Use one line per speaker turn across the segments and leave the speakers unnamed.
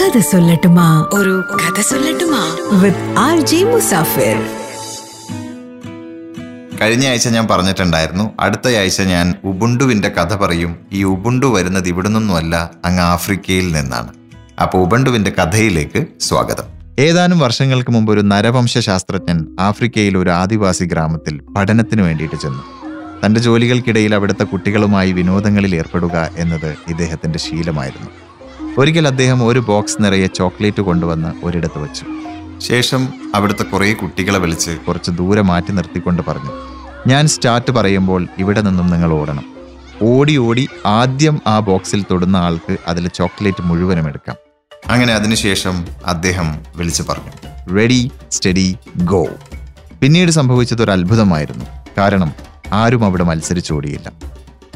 കഥ സൊല്ലട്ടുമാ.
ഒരു കഥ സൊല്ലട്ടുമാ.
With R J Musafir.
കഴിഞ്ഞ ആഴ്ച ഞാൻ പറഞ്ഞിട്ടുണ്ടായിരുന്നു അടുത്ത ആഴ്ച ഞാൻ ഉബുണ്ടുവിന്റെ കഥ പറയും ഈ ഉബുണ്ടു വരുന്നത് ഇവിടെ നിന്നുമല്ല അങ്ങ് ആഫ്രിക്കയിൽ നിന്നാണ്. അപ്പോൾ ഉബുണ്ടുവിന്റെ കഥയിലേക്ക് സ്വാഗതം. ഏതാനും വർഷങ്ങൾക്ക് മുമ്പ് ഒരു നരവംശ ശാസ്ത്രജ്ഞൻ ആഫ്രിക്കയിൽ ഒരു ആദിവാസി ഗ്രാമത്തിൽ പഠനത്തിന് വേണ്ടിയിട്ട് ചെന്നു. തന്റെ ജോലികൾക്കിടയിൽ അവിടുത്തെ കുട്ടികളുമായി വിനോദങ്ങളിൽ ഏർപ്പെടുക എന്നത് ഇദ്ദേഹത്തിന്റെ ശീലമായിരുന്നു. ഒരിക്കൽ അദ്ദേഹം ഒരു ബോക്സ് നിറയെ ചോക്ലേറ്റ് കൊണ്ടുവന്ന് ഒരിടത്ത് വെച്ചു. ശേഷം അവിടുത്തെ കുറേ കുട്ടികളെ വിളിച്ച് കുറച്ച് ദൂരെ മാറ്റി നിർത്തിക്കൊണ്ട് പറഞ്ഞു ഞാൻ സ്റ്റാർട്ട് പറയുമ്പോൾ ഇവിടെ നിന്നും നിങ്ങൾ ഓടണം. ഓടി ഓടി ആദ്യം ആ ബോക്സിൽ തൊടുന്ന ആൾക്ക് അതിൽ ചോക്ലേറ്റ് മുഴുവനും എടുക്കാം. അങ്ങനെ അതിനുശേഷം അദ്ദേഹം വിളിച്ചു പറഞ്ഞു റെഡി സ്റ്റഡി ഗോ പിന്നീട് സംഭവിച്ചത് ഒരു അത്ഭുതമായിരുന്നു. കാരണം ആരും അവിടെ മത്സരിച്ചോടിയില്ല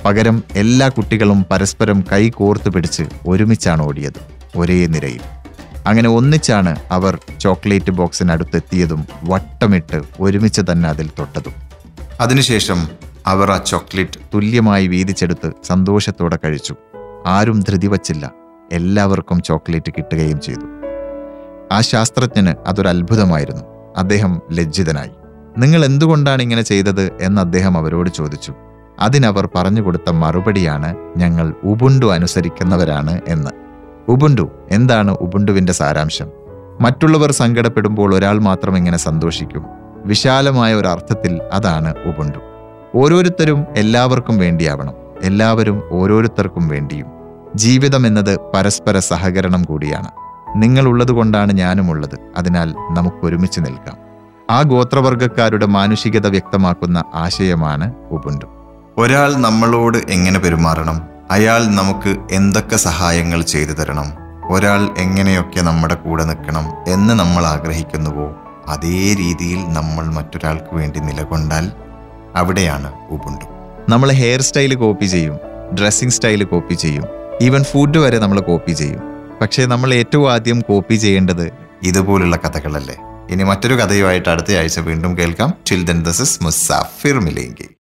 പകരം എല്ലാ കുട്ടികളും പരസ്പരം കൈ കോർത്തു പിടിച്ച് ഒരുമിച്ചാണ് ഓടിയത് ഒരേ നിരയിൽ. അങ്ങനെ ഒന്നിച്ചാണ് അവർ ചോക്ലേറ്റ് ബോക്സിനടുത്തെത്തിയതും വട്ടമിട്ട് ഒരുമിച്ച് തന്നെ അതിൽ തൊട്ടതും. അതിനുശേഷം അവർ ആ ചോക്ലേറ്റ് തുല്യമായി വീതിച്ചെടുത്ത് സന്തോഷത്തോടെ കഴിച്ചു. ആരും ധൃതി വച്ചില്ല. എല്ലാവർക്കും ചോക്ലേറ്റ് കിട്ടുകയും ചെയ്തു. ആ ശാസ്ത്രജ്ഞന് അതൊരു അത്ഭുതമായിരുന്നു. അദ്ദേഹം ലജ്ജിതനായി. നിങ്ങൾ എന്തുകൊണ്ടാണ് ഇങ്ങനെ ചെയ്തത്? എന്ന് അദ്ദേഹം അവരോട് ചോദിച്ചു. അതിനവർ പറഞ്ഞു കൊടുത്ത മറുപടിയാണ് ഞങ്ങൾ ഉബുണ്ടു അനുസരിക്കുന്നവരാണ് എന്ന്. ഉബുണ്ടു എന്താണ് ഉബുണ്ടുവിന്റെ സാരാംശം? മറ്റുള്ളവർ സങ്കടപ്പെടുമ്പോൾ ഒരാൾ മാത്രം ഇങ്ങനെ സന്തോഷിക്കും? വിശാലമായ ഒരു അർത്ഥത്തിൽ അതാണ് ഉബുണ്ടു. ഓരോരുത്തരും എല്ലാവർക്കും വേണ്ടിയാവണം. എല്ലാവരും ഓരോരുത്തർക്കും വേണ്ടിയും. ജീവിതം എന്നത് പരസ്പര സഹകരണം കൂടിയാണ്. നിങ്ങളുള്ളത് കൊണ്ടാണ് ഞാനുമുള്ളത് അതിനാൽ നമുക്ക് ഒരുമിച്ച് നിൽക്കാം. ആ ഗോത്രവർഗക്കാരുടെ മാനുഷികത വ്യക്തമാക്കുന്ന ആശയമാണ് ഉബുണ്ടു. ഒരാൾ നമ്മളോട് എങ്ങനെ പെരുമാറണം? അയാൾ നമുക്ക് എന്തൊക്കെ സഹായങ്ങൾ ചെയ്തു തരണം? ഒരാൾ എങ്ങനെയൊക്കെ നമ്മുടെ കൂടെ നിൽക്കണം എന്ന് നമ്മൾ ആഗ്രഹിക്കുന്നുവോ അതേ രീതിയിൽ നമ്മൾ മറ്റൊരാൾക്ക് വേണ്ടി നിലകൊണ്ടാൽ അവിടെയാണ് ഉബുണ്ടു. നമ്മൾ ഹെയർ സ്റ്റൈൽ കോപ്പി ചെയ്യും ഡ്രസ്സിംഗ് സ്റ്റൈൽ കോപ്പി ചെയ്യും ഈവൻ ഫുഡ് വരെ നമ്മൾ കോപ്പി ചെയ്യും. പക്ഷേ നമ്മൾ ഏറ്റവും ആദ്യം കോപ്പി ചെയ്യേണ്ടത് ഇതുപോലുള്ള കഥകളല്ലേ? ഇനി മറ്റൊരു കഥയുമായിട്ട് അടുത്ത ആഴ്ച വീണ്ടും കേൾക്കാം. Children this is Musafir മിലേങ്കി